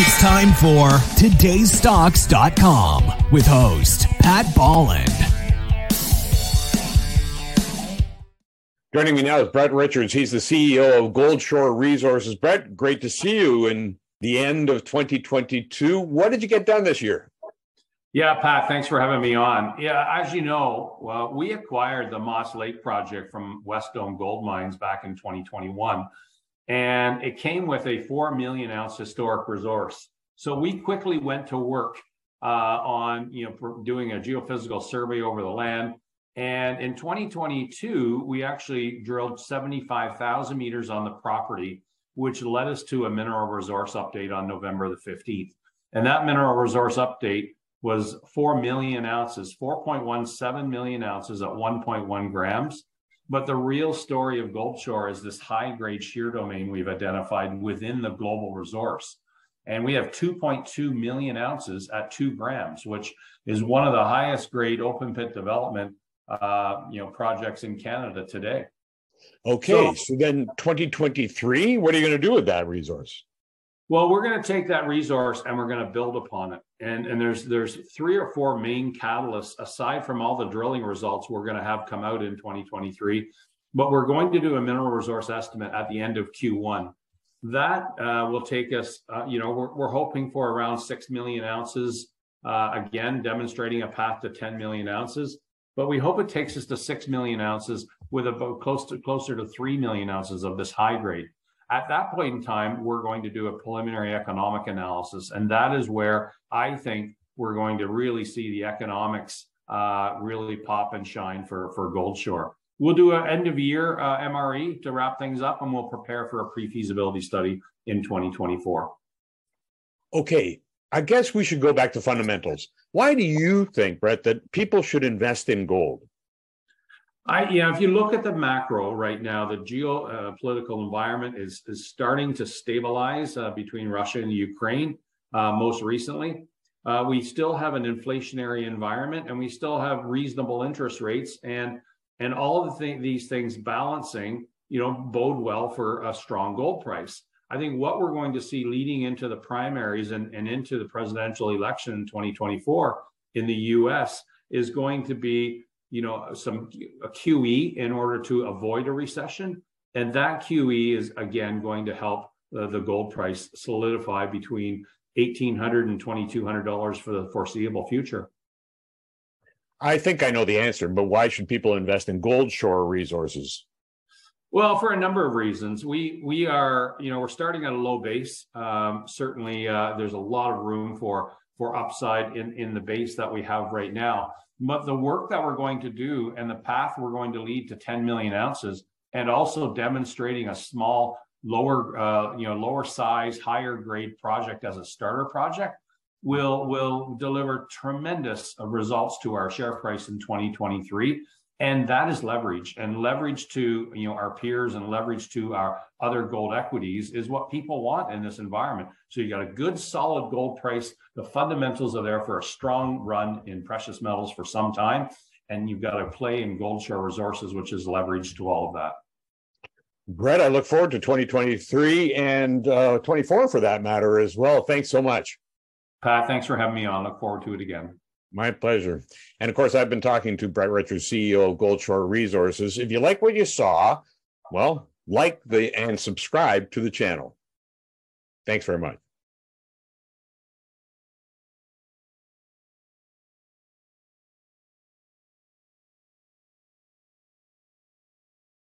It's time for today'sstocks.com with host Pat Bolland. Joining me now is Brett Richards. He's the CEO of Goldshore Resources. Brett, great to see you in the end of 2022. What did you get done this year? Yeah, Pat, thanks for having me on. Yeah, as you know, well, we acquired the Moss Lake project from Wesdome Gold Mines back in 2021, and it came with a 4 million ounce historic resource. So we quickly went to work uh, on you know doing a geophysical survey over the land. And in 2022, we actually drilled 75,000 meters on the property, which led us to a mineral resource update on November the 15th. And that mineral resource update was 4 million ounces, 4.17 million ounces at 1.1 grams. But the real story of Goldshore is this high grade shear domain we've identified within the global resource. And we have 2.2 million ounces at two grams, which is one of the highest grade open pit development uh, you know projects in Canada today. Okay, so, so then 2023, what are you going to do with that resource? Well, we're going to take that resource and we're going to build upon it. And, and there's there's three or four main catalysts aside from all the drilling results we're going to have come out in 2023. But we're going to do a mineral resource estimate at the end of Q1. That uh, will take us, uh, you know, we're, we're hoping for around 6 million ounces, uh, again, demonstrating a path to 10 million ounces. But we hope it takes us to 6 million ounces with about close to closer to 3 million ounces of this high grade. At that point in time, we're going to do a preliminary economic analysis. And that is where I think we're going to really see the economics uh, really pop and shine for, for Goldshore. We'll do an end of year uh, MRE to wrap things up, and we'll prepare for a pre feasibility study in 2024. Okay. I guess we should go back to fundamentals. Why do you think, Brett, that people should invest in gold? I, yeah, if you look at the macro right now, the geopolitical uh, environment is is starting to stabilize uh, between Russia and Ukraine. Uh, most recently, uh, we still have an inflationary environment, and we still have reasonable interest rates, and and all of the th- these things balancing, you know, bode well for a strong gold price. I think what we're going to see leading into the primaries and, and into the presidential election in 2024 in the U.S. is going to be you know, some a QE in order to avoid a recession. And that QE is again going to help uh, the gold price solidify between $1,800 and $2,200 for the foreseeable future. I think I know the answer, but why should people invest in Goldshore resources? Well, for a number of reasons, we we are you know we're starting at a low base. Um, certainly, uh, there's a lot of room for for upside in in the base that we have right now. But the work that we're going to do and the path we're going to lead to 10 million ounces, and also demonstrating a small, lower, uh, you know, lower size, higher grade project as a starter project, will will deliver tremendous results to our share price in 2023 and that is leverage and leverage to you know our peers and leverage to our other gold equities is what people want in this environment. So you got a good solid gold price. The fundamentals are there for a strong run in precious metals for some time. And you've got to play in Goldshore resources which is leverage to all of that. Brett i look forward to 2023 and uh, 24 for that matter as well. Thanks so much. Pat thanks for having me on. Look forward to it again my pleasure. And of course, I've been talking to Brett Richards, CEO of Goldshore Resources. If you like what you saw, well, like the and subscribe to the channel. Thanks very much.